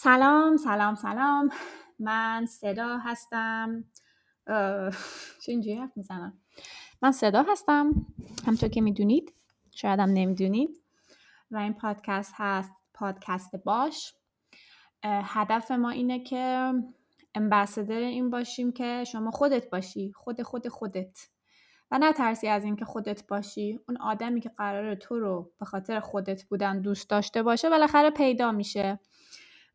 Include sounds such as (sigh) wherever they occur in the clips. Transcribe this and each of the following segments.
سلام سلام سلام. من صدا هستم. چه اینجوری حرف می‌زنم؟ من صدا هستم. همطور که می‌دونید شاید هم نمی‌دونید. و این پادکست هست پادکست باش. هدف ما اینه که امبسدر این باشیم که شما خودت باشی. خود خود خودت. و نه ترسی از اینکه خودت باشی. اون آدمی که قرار تو رو به خاطر خودت بودن دوست داشته باشه بالاخره پیدا میشه.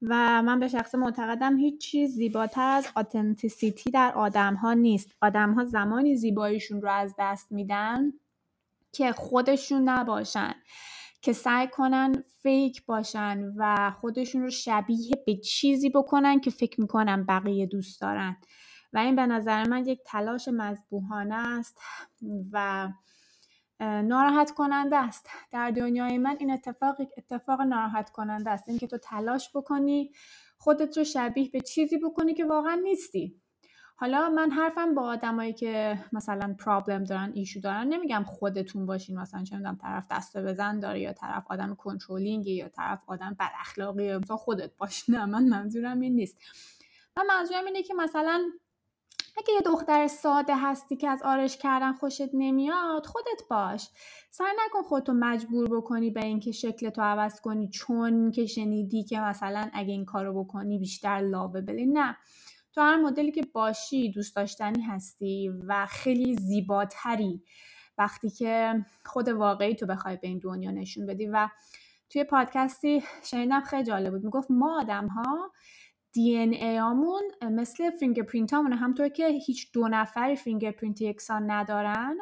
و من به شخص معتقدم هیچ چیز زیباتر از آتنتیسیتی در آدم ها نیست. آدم ها زمانی زیباییشون رو از دست میدن که خودشون نباشن که سعی کنن فیک باشن و خودشون رو شبیه به چیزی بکنن که فکر می‌کنن بقیه دوست دارن. و این به نظر من یک تلاش مذبوحانه است و ناراحت کننده است. در دنیای من این اتفاق اتفاق ناراحت کننده است. اینکه تو تلاش بکنی خودت رو شبیه به چیزی بکنی که واقعا نیستی. حالا من حرفم با آدمایی که مثلا پرابلم دارن ایشو دارن نمیگم خودتون باشین مثلا چه می‌دونم طرف دست بزن داره یا طرف آدم کنترلینگی یا طرف آدم بد اخلاقی یا خودت باش. نه من منظورم این نیست. من منظورم اینه که مثلا اگه یه دختر ساده هستی که از آرش کردن خوشت نمیاد خودت باش. سعی نکن خودتو مجبور بکنی به اینکه شکلتو عوض کنی چون که شنیدی که مثلا اگه این کارو بکنی بیشتر لاوه بلی نه. تو هر مدلی که باشی دوست داشتنی هستی و خیلی زیباتری. وقتی که خود واقعی تو بخوای به این دنیا نشون بدی. و توی پادکستی شنیدم خیلی جالب بود. می‌گفت ما آدم ها DNA مثل fingerprint همونه همطور که هیچ دو نفری fingerprint یکسان ندارن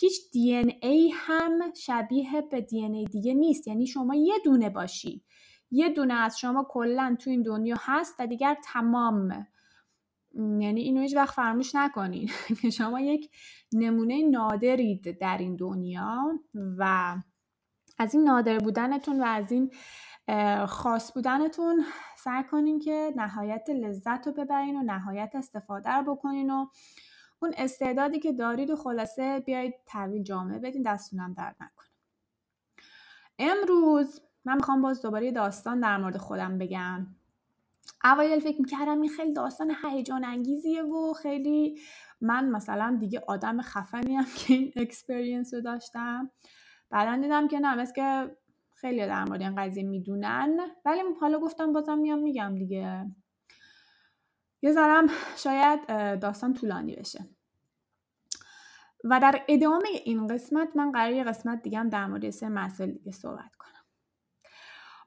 هیچ DNA هم شبیه به DNA دیگه نیست. یعنی شما یه دونه باشی. یه دونه از شما کلا تو این دنیا هست و دیگر تمام. یعنی اینو هیچ وقت فراموش نکنید که (laughs) شما یک نمونه نادرید در این دنیا و از این نادر بودنتون و از این خاص بودنتون سعی کنین که نهایت لذت رو ببرین و نهایت استفاده رو بکنین و اون استعدادی که دارید و خلاصه بیایید تحویل جامعه بدین دستونم درد نکنه. امروز من می‌خوام باز دوباره داستان در مورد خودم بگم. اوایل فکر می‌کردم این خیلی داستان هیجان انگیزیه و خیلی من مثلا دیگه آدم خفنی هم که این اکسپریانس رو داشتم. بعدا دیدم که نه مثل که خیلی در مورد این قضیه می‌دونن. ولی حالا گفتم بازم میام میگم دیگه. یه ذرم شاید داستان طولانی بشه. و در ادامه این قسمت من قرار یه قسمت دیگه هم در مورد سه مسئله دیگه صحبت کنم.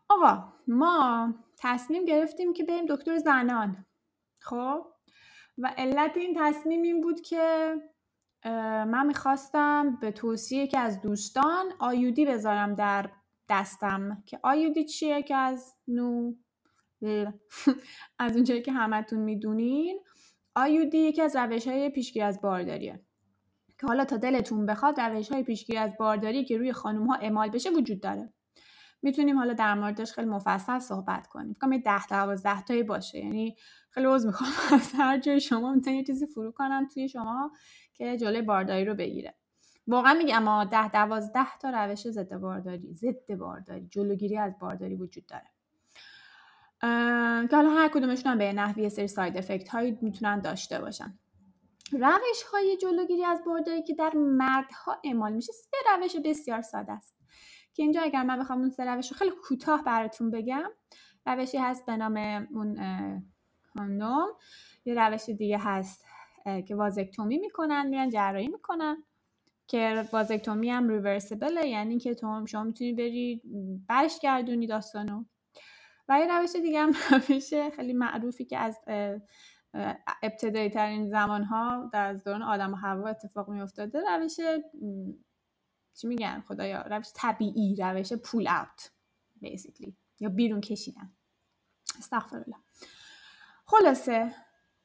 آقا ما تصمیم گرفتیم که بریم دکتر زنان. خب؟ و علت این تصمیم این بود که من می‌خواستم به توصیه که از دوستان آیودی بذارم در دستم که آیودی چیه که از نو (laughs) از اونجایی که همتون می‌دونین آیودی یکی از روش های پیشگیری از بارداریه. که حالا تا دلتون بخواد روش های پیشگیری از بارداری که روی خانوم ها اعمال بشه وجود داره. می‌تونیم حالا در موردش خیلی مفصل صحبت کنیم. فکر یه ده دوازده تایی باشه. یعنی خیلی عذر می‌خوام (laughs) از هر جای شما. می‌تونید یه چیزی فرو کنن توی شما که جلوی بارداری رو بگیره. واقعا میگم اما ده دوازده تا روش ضد بارداری ضد بارداری جلوگیری از بارداری وجود داره. که حالا هر کدومشون هم به نحوی سری ساید افکت هایی می‌تونن داشته باشن. روش های جلوگیری از بارداری که در مردها اعمال میشه سه روش بسیار ساده است. که اینجا اگر من بخوام اون سه روش رو خیلی کوتاه براتون بگم روشی هست به نام اون کاندوم یه روش دیگه هست که وازکتومی می‌کنن میرن جراحی می‌کنن. که وازکتومی هم ریورسیبل یعنی که تو شما می‌تونی بری برش گردونی داستانو. و یه روش دیگه هم (laughs) روش خیلی معروفی که از ابتدایی ترین زمان ها در دوران آدم و هوا اتفاق می افتاده روش چی میگن؟ خدایا روش طبیعی روش پول اوت بیسیکلی یا بیرون کشیدن. استغفرالله خلاصه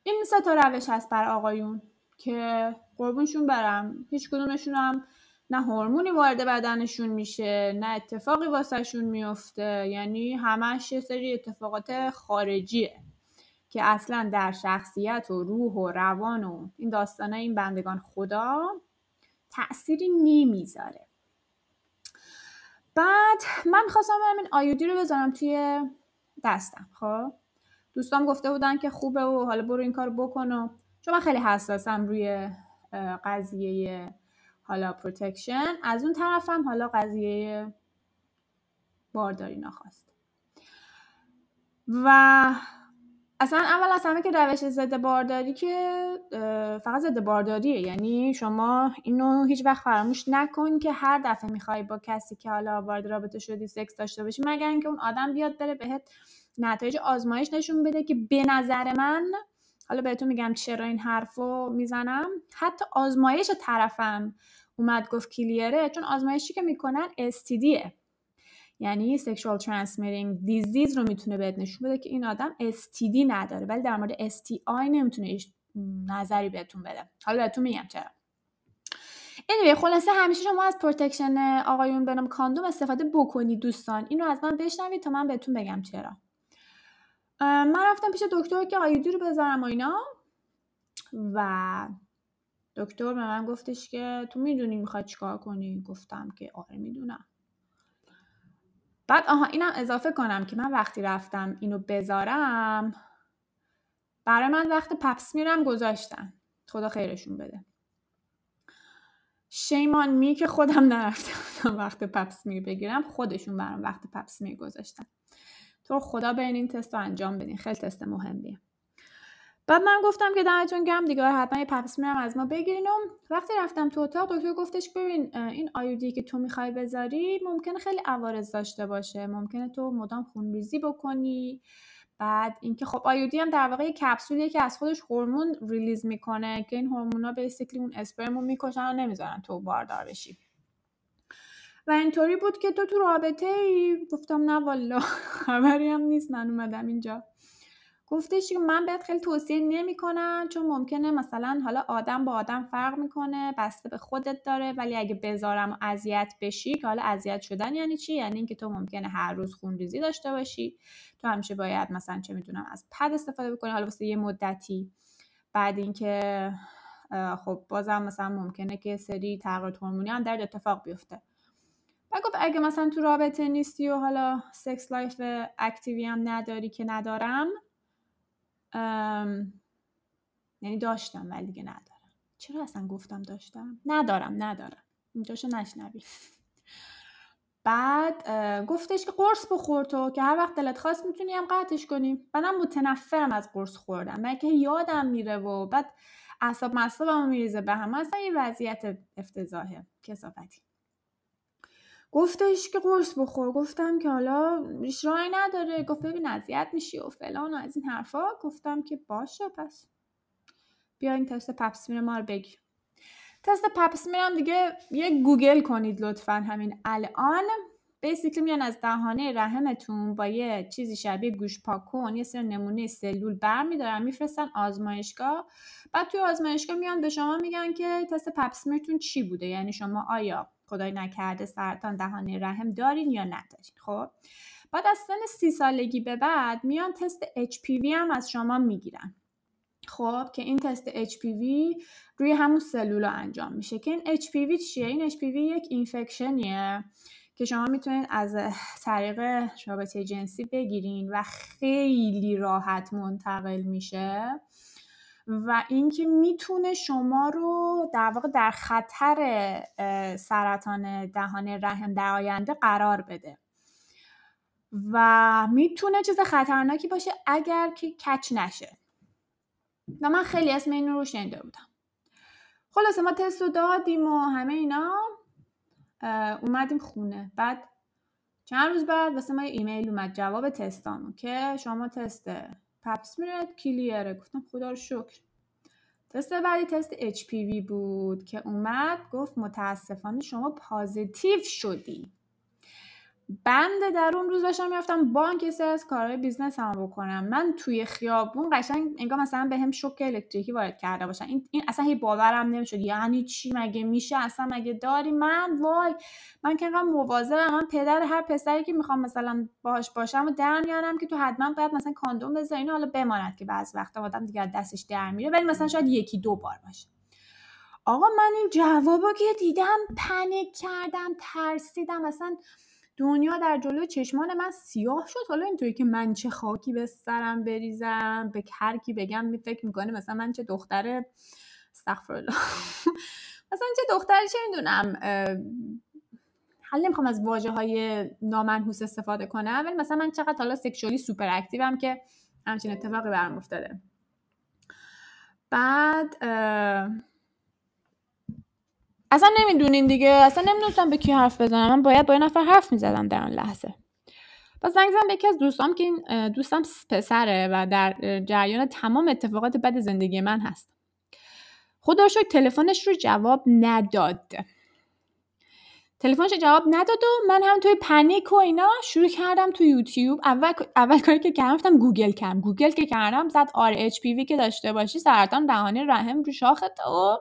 این سه تا روش هست بر آقایون. که قربونشون برم. هیچ کدومشون هم نه هورمونی وارد بدنشون میشه نه اتفاقی واسهشون میفته. یعنی همش یه سری اتفاقات خارجیه که اصلا در شخصیت و روح و روان و این داستانه این بندگان خدا تأثیری نمی‌ذاره. بعد من می‌خواستم این آیودی رو بذارم توی دستم خب؟ دوستام گفته بودن که خوبه و حالا برو این کار بکن و چون من خیلی حساسم روی قضیه حالا protection. از اون طرفم حالا قضیه بارداری ناخواسته. و اصلا اول از همه که روش ضد بارداری که فقط ضد بارداریه. یعنی شما اینو هیچ وقت فراموش نکن که هر دفعه می‌خوای با کسی که حالا وارد رابطه شدی سکس داشته باشی مگر اینکه اون آدم بیاد بره بهت نتایج آزمایش نشون بده که به نظر من حالا بهتون میگم چرا این حرفو می‌زنم. حتی آزمایش طرفم اومد گفت clear ه چون آزمایشی که می‌کنن STD ه یعنی sexual transmitting disease رو می‌تونه بهت نشون بده که این آدم STD نداره ولی در مورد STI نمی‌تونه نظری بهتون بده. حالا بهتون میگم چرا. Anyway خلاصه همیشه شما از protection آقایون به نام کاندوم استفاده بکنید دوستان. اینو از من بشنوید تا من بهتون بگم چرا. من رفتم پیش دکتر که آیودی رو بذارم و اینا. و دکتر به من گفتش که تو می‌دونی می‌خواد چیکار کنی؟ گفتم که آره می‌دونم. بعد آها اینم اضافه کنم که من وقتی رفتم اینو بذارم برای من وقت پپس میرم گذاشتن. خدا خیرشون بده. شیمان می که خودم نرفتم (laughs) وقت پپس می بگیرم خودشون برام وقت پپس می گذاشتن. تو خدا به این تست رو انجام بدین. خیلی تست مهمیه. بعد من گفتم که دمتون گرم. دیگه حتما یه پپس میرم از ما بگیرین وقتی رفتم تو اتاق دکتر گفتش ببین این آیودی که تو می‌خوای بذاری ممکنه خیلی عوارض داشته باشه. ممکنه تو مدام خونریزی بکنی. بعد اینکه خب آیودی هم در واقع یه که از خودش هورمون ریلیز می‌کنه که این هورمونا بیسیکلی اون اسپرمو می‌کشن و نمی‌ذارن تو باردار بشی. و اینطوری بود که تو تو رابطه ای؟ گفتم نه والا خبری هم نیست من اومدم اینجا. گفتش که من بهت خیلی توصیه نمی‌کنم چون ممکنه مثلا حالا آدم با آدم فرق می‌کنه بسته به خودت داره ولی اگه بذارم اذیت بشی که حالا اذیت شدن یعنی چی؟ یعنی اینکه تو ممکنه هر روز خونریزی داشته باشی. تو همیشه باید مثلا چه می‌دونم از پد استفاده بکنی. حالا واسه یه مدتی. بعد اینکه خب بازم مثلا ممکنه که سری تغییرات هورمونی هم در اتفاق بیفته. و گفت اگه مثلا تو رابطه نیستی و حالا sex life active ی هم نداری که ندارم یعنی داشتم ولی دیگه ندارم. چرا اصلا گفتم داشتم؟ ندارم ندارم. اینجاشو نشنوی. بعد گفتش که قرص بخور تو که هر وقت دلت خواست می‌تونی هم قطعش کنی. منم متنفرم از قرص خوردم من که یادم میره و بعد اعصاب مصابم میریزه به هم اصلا این وضعیت افتضاحه. کسافتی. گفتش که قرص بخور. گفتم که حالا رای نداره. گفت ببین اذیت میشی و فلان و از این حرفا. گفتم که باشه پس بیا این تست پپس میره ما رو بگی. تست pap smear م دیگه یه گوگل کنید لطفا همین الان. Basically میان از دهانه رحمتون با یه چیزی شبیه گوش پاک‌کن یه سری نمونه سلول بر میدارن میفرستن آزمایشگاه. بعد توی آزمایشگاه میان به شما میگن که تست pap smear تون چی بوده؟ یعنی شما آیا خدای نکرده سرطان دهانه رحم دارین یا ندارین خب؟ بعد از سن سی سالگی به بعد میان تست HPV هم از شما می‌گیرن. خب که این تست HPV روی همون سلولا انجام میشه. که این HPV چیه؟ این HPV یک اینفکشنیه که شما می‌تونید از طریق رابطه جنسی بگیرین و خیلی راحت منتقل میشه. و اینکه می‌تونه شما رو در واقع در خطر سرطان دهان رحم در آینده قرار بده. و می‌تونه چیز خطرناکی باشه اگر که کچ نشه. و من خیلی اسم این رو شنیده بودم. خلاصه ما تست رو دادیم و همه اینا اومدیم خونه. بعد چند روز بعد واسه ما ایمیل اومد جواب تستامو که شما تست پپس میرد کلیره. گفتم خدا رو شکر. تست بعدی تست HPV بود که اومد گفت متاسفانه شما پازیتیو شدی. بنده در اون روز داشتم می‌رفتم بانک یه از کارهای business هم بکنم. من توی خیابون قشنگ انگار مثلا به هم شوک الکتریکی وارد کرده باشن. این, این اصلا هی باورم نمی‌شد. یعنی چی؟ مگه میشه؟ اصلا مگه داریم؟ من وای. من که انقدر مواظبم. من پدر هر پسری که می‌خوام مثلا باهاش باشم و در میارم که تو حتما باید مثلا کاندوم بذاری. حالا بماند که بعض وقتا آدم دیگه دستش در میره. ولی مثلا شاید یکی دو بار باشه. آقا من این جوابا که دیدم panic کردم ترسیدم. اصلا دنیا در جلو چشمان من سیاه شد. حالا اینطوری که من چه خاکی به سرم بریزم به هر کی بگم فکر می‌کنه مثلا من چه دختر استغفرالله. (laughs) مثلا چه دختری چه می‌دونم حالا نمی‌خوام از واجه های نامنحوس استفاده کنم ولی مثلا من چقدر حالا سکشوالی سوپر اکتیوم که همچین اتفاقی برام افتاده. بعد اصلا نمی‌دونین دیگه. اصلا نمی‌دونستم با کی حرف بزنم. من باید با یه نفر حرف می‌زدم در اون لحظه. پس زنگ زدم به یکی از دوستام که این دوستم پسره و در جریان تمام اتفاقات بد زندگی من هست. خدا تلفنش رو جواب نداد. تلفنش جواب نداد و من هم توی panic و اینا شروع کردم تو یوتیوب. اول اول کاری که کردم گفتم گوگل کردم. گوگل که کردم زد آر اچ پی وی که داشته باشی سرطان دهانه رحم رو شاخت و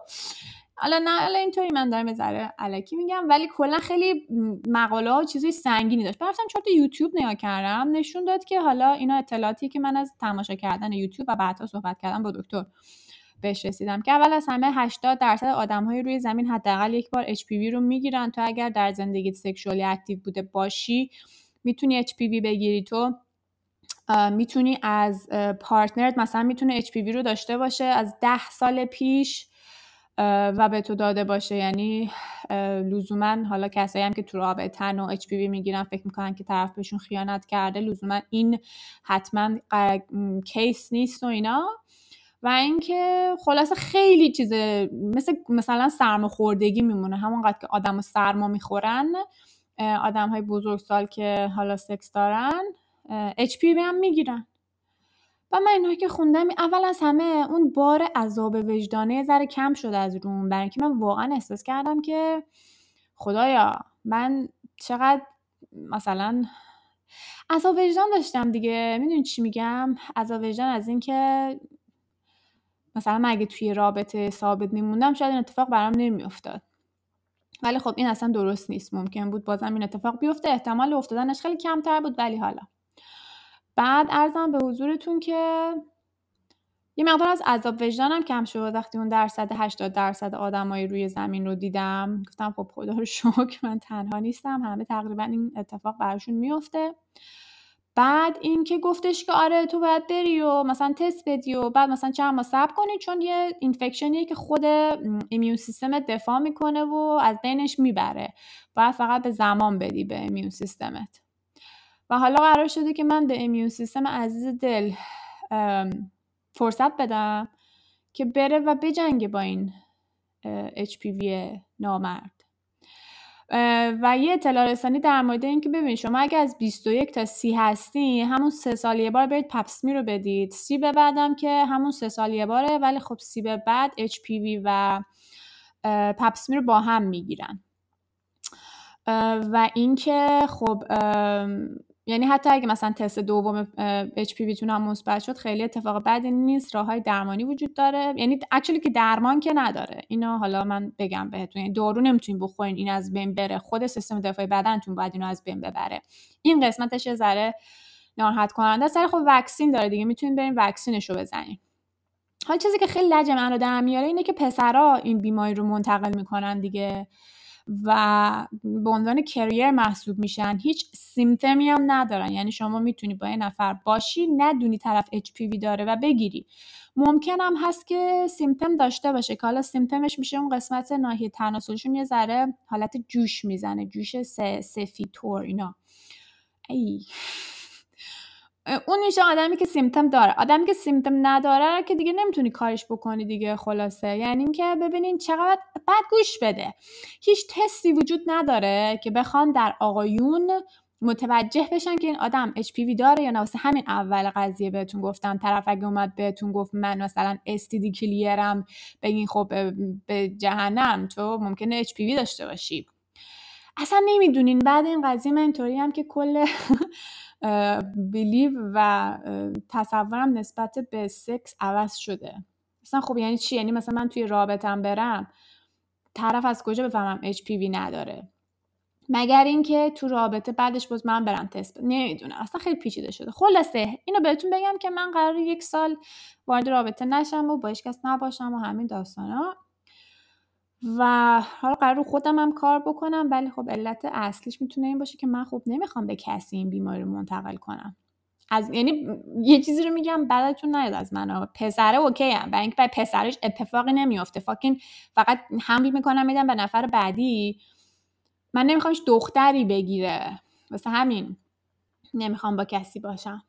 حالا نه حالا اینطوری من دارم ذره الکی میگم ولی کلا خیلی مقاله ها چیزای سنگینی داشت. رفتم چهار یوتیوب نگاه کردم نشون داد که حالا اینا اطلاعاتی که من از تماشا کردن یوتیوب و بعدها صحبت کردم با دکتر بهش رسیدم که اول از همه 80 درصد های روی زمین حداقل یک بار HPV رو می‌گیرن. تو اگر در زندگی sexually active بوده باشی می‌تونی HPV بگیری. تو می‌تونی از partner ت مثلا می‌تونه HPV رو داشته باشه. از ده سال پیش و به تو داده باشه. یعنی لزوما حالا کسایی هم که تو رابطن و HPV می‌گیرن فکر می‌کنن که طرف بهشون خیانت کرده لزوما این حتما case نیست و اینا. و اینکه خلاصه خیلی چیز مثل مثلا سرماخوردگی میمونه. همونقدر که آدم سرما می‌خورن آدم های بزرگسال که حالا سکس دارن HPV هم می‌گیرن. و من اینها که خوندم اول از همه اون بار عذاب وجدانه ذره کم شد از روم برای اینکه من واقعا احساس کردم که خدایا من چقدر مثلا عذاب وجدان داشتم دیگه. می‌دونی چی میگم؟ عذاب وجدان از اینکه مثلا من اگه توی رابطه ثابت میموندم شاید این اتفاق برام نمیافتاد. ولی خب این اصلا درست نیست. ممکن بود بازم این اتفاق بیفته. احتمال افتادنش خیلی کمتر بود ولی حالا. بعد ارزم به حضورتون که یه مقدار از عذاب وجدانم کم شد. وقتی اون درصد 80 درصد آدمایی روی زمین رو دیدم گفتم خب خدا رو شکر من تنها نیستم. همه تقریبا این اتفاق براشون میفته. بعد اینکه گفتش که آره تو باید بری و مثلا تست بدی و بعد مثلا چند ماه صبر کنی چون یه اینفکشنیه که خود ایمیون سیستم دفاع می‌کنه و از بینش می‌بره. باید فقط به زمان بدی به ایمیون سیستمت و حالا قرار شده که من به ایمیون سیستم عزیز دل فرصت بدم که بره و بجنگه با این HPV نامرد. و یه اطلاع رسانی در مورد این که ببینید شما اگه از 21 تا 30 هستی همون سه سال یه بار برید پپسمی رو بدید. سی به بعدم که همون سه سال یه باره ولی خب سی به بعد HPV و پپسمی رو با هم می‌گیرن. و اینکه خب یعنی حتی اگه مثلا تست دوم HPV تون هم مثبت شد خیلی اتفاق بدی نیست راه های درمانی وجود داره. یعنی اکچولی که درمان که نداره. اینو حالا من بگم بهتون یعنی دارو نمی‌تونین بخورین این از بین بره. خود سیستم دفاعی بدنتون باید اینو از بین ببره. این قسمتش ذره ناراحت کننده سر خب واکسین داره دیگه. می‌تونین برین واکسینش رو بزنین. حالا چیزی که خیلی لج من رو در میاره اینه که پسرا این بیماری رو منتقل می‌کنن دیگه. و به عنوان کریر محسوب میشن. هیچ سیمتمی هم ندارن. یعنی شما می‌تونی با یه نفر باشی ندونی طرف HPV داره و بگیری. ممکن هم هست که سیمتم داشته باشه که حالا سیمتمش میشه اون قسمت ناحیه تناسلشون یه ذره حالت جوش می‌زنه جوش سفیتور اینا. ای. اون میشه آدمی که سیمتم داره. آدمی که سیمتم نداره که دیگه نمی‌تونی کارش بکنی دیگه خلاصه. یعنی اینکه ببینین چقدر بعد گوش بده. هیچ تستی وجود نداره که بخوان در آقایون متوجه بشن که این آدم HPV داره یا نه. واسه همین اول قضیه بهتون گفتم. طرف اگه اومد بهتون گفت من مثلا STD کلیرم بگین خب به جهنم. تو ممکنه HPV داشته باشی. اصلا نمی‌دونین. بعد این قضیه من اینطوری هم که کل (laughs) بیلیو و تصورم نسبت به سکس عوض شده. مثلا خب یعنی چی؟ یعنی مثلا من توی رابطم برم طرف از کجا بفهمم HPV نداره؟ مگر اینکه تو رابطه بعدش باز من برم تست نمی‌دونم. اصلا خیلی پیچیده شده. خلاصه اینو بهتون بگم که من قرار یک سال وارد رابطه نشم و با کس نباشم و همین داستانا. و حالا قرار رو خودم هم کار بکنم ولی خب علت اصلیش می‌تونه این باشه که من خب نمی‌خوام به کسی این بیماری رو منتقل کنم. از یعنی یه چیزی رو میگم بعدتون نیاد از من پسره اوکی هم. برای اینکه پسرش اتفاقی نمیافته. فاکین فقط حمل می‌کنم میدم به نفر بعدی. من نمیخوامش دختری بگیره. واسه همین نمی‌خوام با کسی باشم.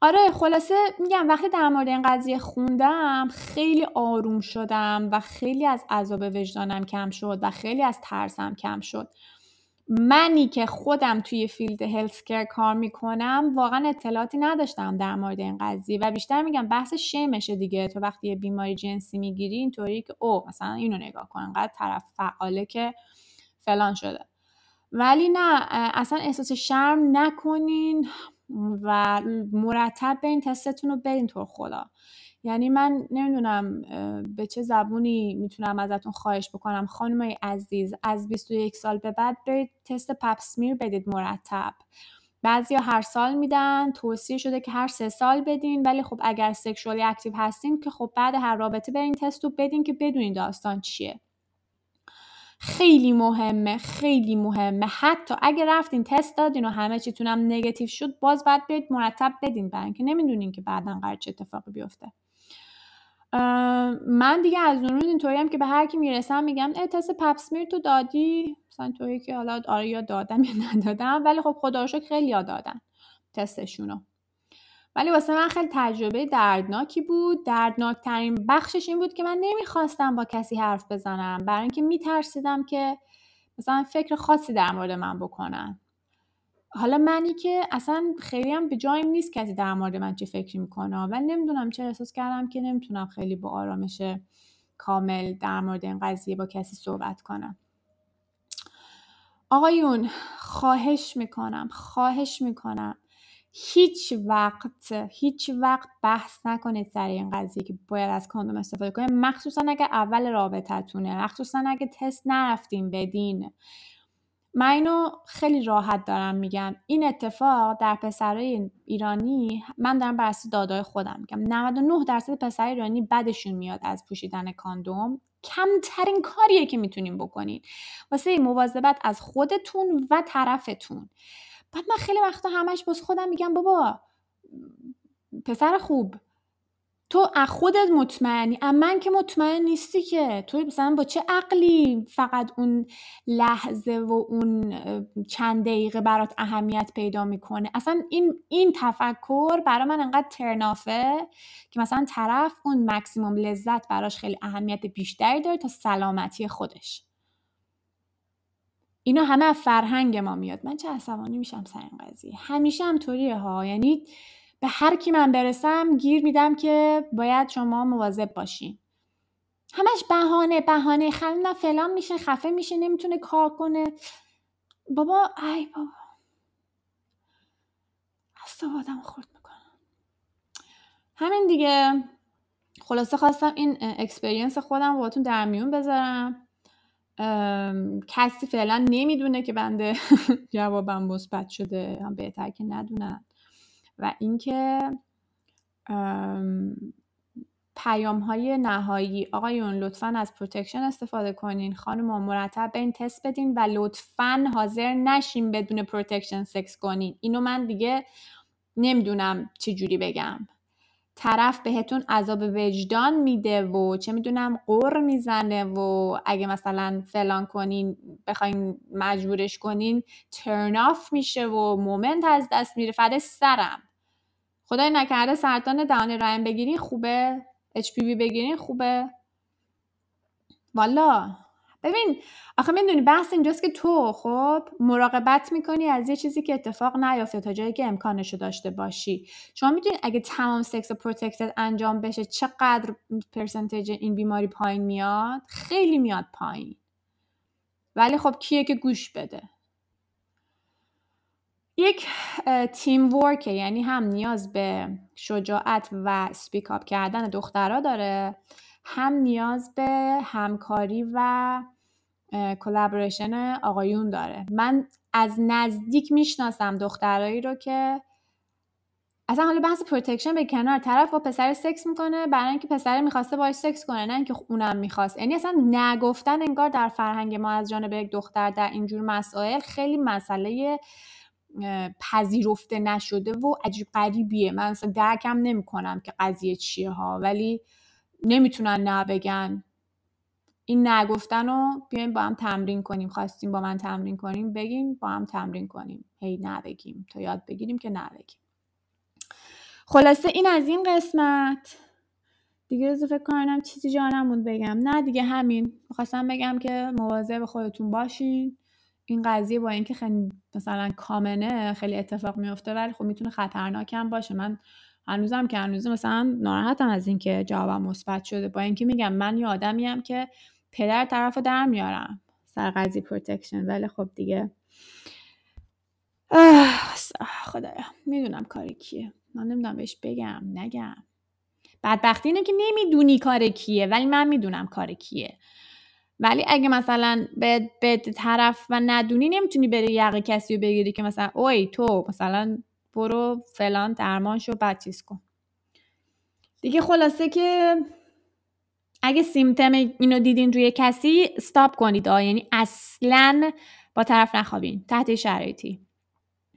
آره خلاصه میگم وقتی در مورد این قضیه خوندم خیلی آروم شدم و خیلی از عذاب وجدانم کم شد و خیلی از ترسم کم شد. منی که خودم توی فیلد هلسکر کار می‌کنم واقعا اطلاعاتی نداشتم در مورد این قضیه و بیشتر میگم بحث شیمشه دیگه. تو وقتی یه بیماری جنسی می‌گیری اینطوری که او مثلا اینو نگاه کن انقدر طرف فعاله که فلان شده. ولی نه اصلا احساس شرم نکنین. و مرتب به این تستتون رو بدین طور خدا. یعنی من نمی‌دونم به چه زبونی می‌تونم ازتون خواهش بکنم. خانمای عزیز از 21 سال به بعد برید تست پپسمیر بدید مرتب. بعضی هر سال میدن توصیه شده که هر سه سال بدین. ولی خب اگر سکشوالی اکتیو هستین که خب بعد هر رابطه برین تست رو بدین که بدونین داستان چیه. خیلی مهمه خیلی مهمه. حتی اگه رفتین تست دادین و همه چیتونم نگاتیو شد باز باید برید مرتب بدین برای اینکه نمی‌دونین که بعدا قرار چه اتفاقی بیفته. من دیگه از اون روز اینطوری هم که به هر کی می‌رسم میگم اه تست پپسمیر تو دادی؟ مثلا طوری که حالا آره یا دادم یا (laughs) ندادم ولی خب خدا رو خیلی یاد دادن تستشونو. ولی واسه من خیلی تجربه دردناکی بود. دردناکترین بخشش این بود که من نمی‌خواستم با کسی حرف بزنم. برای اینکه میترسیدم که مثلا فکر خاصی در مورد من بکنن. حالا منی که اصلا خیلی هم به جایم نیست کسی در مورد من چه فکری می‌کنه. ولی نمی‌دونم چه احساس کردم که نمی‌تونم خیلی با آرامش کامل در مورد این قضیه با کسی صحبت کنم. آقایون خواهش می‌کنم خواهش می‌کنم. هیچ وقت هیچ وقت بحث نکنید سر این قضیه که باید از کاندوم استفاده کنید مخصوصا اگه اول رابطتونه مخصوصا اگه تست نرفتیم بدین. من اینو خیلی راحت دارم میگم. این اتفاق در پسرای ایرانی من دارم بر اساس دادای خودم میگم. 99 درصد پسرای ایرانی بدشون میاد از پوشیدن کاندوم کمترین کاریه که می‌تونیم بکنین واسه مواظبت از خودتون و طرفتون. بعد من خیلی وقتا همش باز خودم میگم بابا پسر خوب. تو از خودت مطمئنی؟ اما من که مطمئن نیستی که. تو مثلا با چه عقلی فقط اون لحظه و اون چند دقیقه برات اهمیت پیدا می‌کنه؟ اصلا این این تفکر برای من انقدر ترنافه که مثلا طرف اون مکسیموم لذت براش خیلی اهمیت بیشتری داره تا سلامتی خودش. اینا همه از فرهنگ ما میاد. من چه عصبانی میشم سر این قضیه. همیشه هم طوریه ها. یعنی به هر کی من برسم گیر میدم که باید شما مواظب باشین. همش بهانه بهانه. خلنا فلان میشه خفه میشه نمی‌تونه کار کنه. بابا ای بابا. آدم خورد می‌کنم همین دیگه. خلاصه خواستم این experience خودم باتون در میون بذارم. کسی فعلا نمی‌دونه که بنده (laughs) جوابم مثبت شده هم بهتر که ندونن. و اینکه پیام های نهایی آقایون لطفا از protection استفاده کنین. خانم مرتب این تست بدین و لطفا حاضر نشین بدون protection سکس کنین. اینو من دیگه نمی‌دونم چی جوری بگم. طرف بهتون عذاب وجدان میده و چه می‌دونم غر می‌زنه و اگه مثلا فلان کنین بخواین مجبورش کنین turn off میشه و moment از دست میره. فدای سرم. خدای نکرده سرطان دهانه رحم بگیرین خوبه. HPV بگیرین خوبه. والا. ببین آخه می‌دونی بحث اینجاست که تو خب مراقبت می‌کنی از یه چیزی که اتفاق نیافته تا جایی که امکانشو داشته باشی. شما می‌دونی اگه تمام سکس protected انجام بشه چقدر percentage این بیماری پایین میاد؟ خیلی میاد پایین. ولی خب کیه که گوش بده؟ یک teamwork ه یعنی هم نیاز به شجاعت و speak up کردن دخترها داره هم نیاز به همکاری و collaboration آقایون داره. من از نزدیک می‌شناسم دخترایی رو که اصلا حالا بحث protection به کنار. طرف با پسر سکس می‌کنه برای اینکه پسر می‌خواسته باش سکس کنه نه اینکه اونم می‌خواست. یعنی اصلا نه گفتن انگار در فرهنگ ما از جانب یک دختر در اینجور مسائل خیلی مسئله پذیرفته نشده و عجیب غریبیه. من اصلا درکم نمی‌کنم که قضیه چیه ها ولی نمی‌تونن نه بگن. این نه گفتن رو بیاین با هم تمرین کنیم. خواستیم با من تمرین کنیم بگیم با هم تمرین کنیم. هی نه بگیم. تا یاد بگیریم که نه بگیم. خلاصه این از این قسمت. دیگه روز فکر کنم چیزی جا نموند بگم. نه دیگه همین. می‌خواستم بگم که مواظب خودتون باشین. این قضیه با اینکه خیلی مثلا common ه خیلی اتفاق میفته ولی خب می‌تونه خطرناک هم باشه. من هنوزم که هنوز مثلا ناراحتم از اینکه جوابم مثبت شده. با اینکه میگم من یه آدمی که پدر طرف در میارم. سر قضیه protection ولی خب دیگه. خدایا. می‌دونم کاری کیه. من نمی‌دونم بهش بگم نگم. بدبختی اینه که نمی‌دونی کار کیه ولی من می‌دونم کار کیه. ولی اگه مثلا به, به طرف و ندونی نمی‌تونی بری یقه کسی رو بگیری که مثلا اوی تو مثلا برو فلان درمان شو بعد چیز کن. دیگه خلاصه که اگه سیمتم اینو دیدین روی کسی استاپ کنید. آه. یعنی اصلا با طرف نخوابین. تحت شرایطی.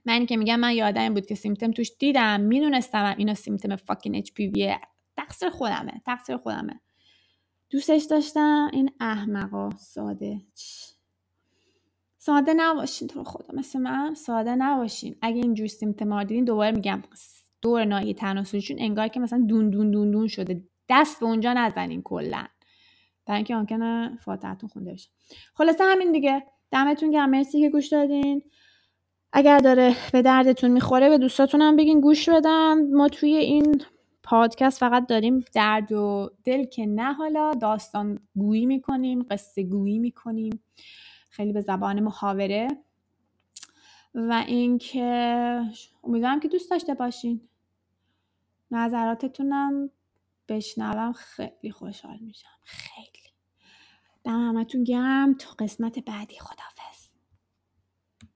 من که میگم من یادم بود که سیمتم توش دیدم. می‌دونستم اینو سیمتم فاکین اچ پی تقصیر خودمه. تقصیر خودمه. دوستش داشتم. این احمقا. ساده. ساده نباشین تو خدا. مثل من ساده نباشین. اگه اینجور سیمتما دیدین دوباره میگم. دور ناحیه تناسلیشون انگار که مثلا دون دون دون دون شده. دست به اونجا نزنین کلا. برای اینکه ممکنه فاتحتون خونده بشه. خلاصه همین دیگه. دمتون گرم. مرسی که گوش دادین. اگر داره به دردتون می‌خوره به دوستاتون هم بگین گوش بدن. ما توی این پادکست فقط داریم درد و دل که نه حالا داستان گویی می‌کنیم قصه گویی می‌کنیم. خیلی به زبان محاوره. و اینکه امیدوارم که دوست داشته باشین. نظراتتونم بشنوم خیلی خوشحال میشم. خیلی. دم همتون گرم. تا قسمت بعدی. خدا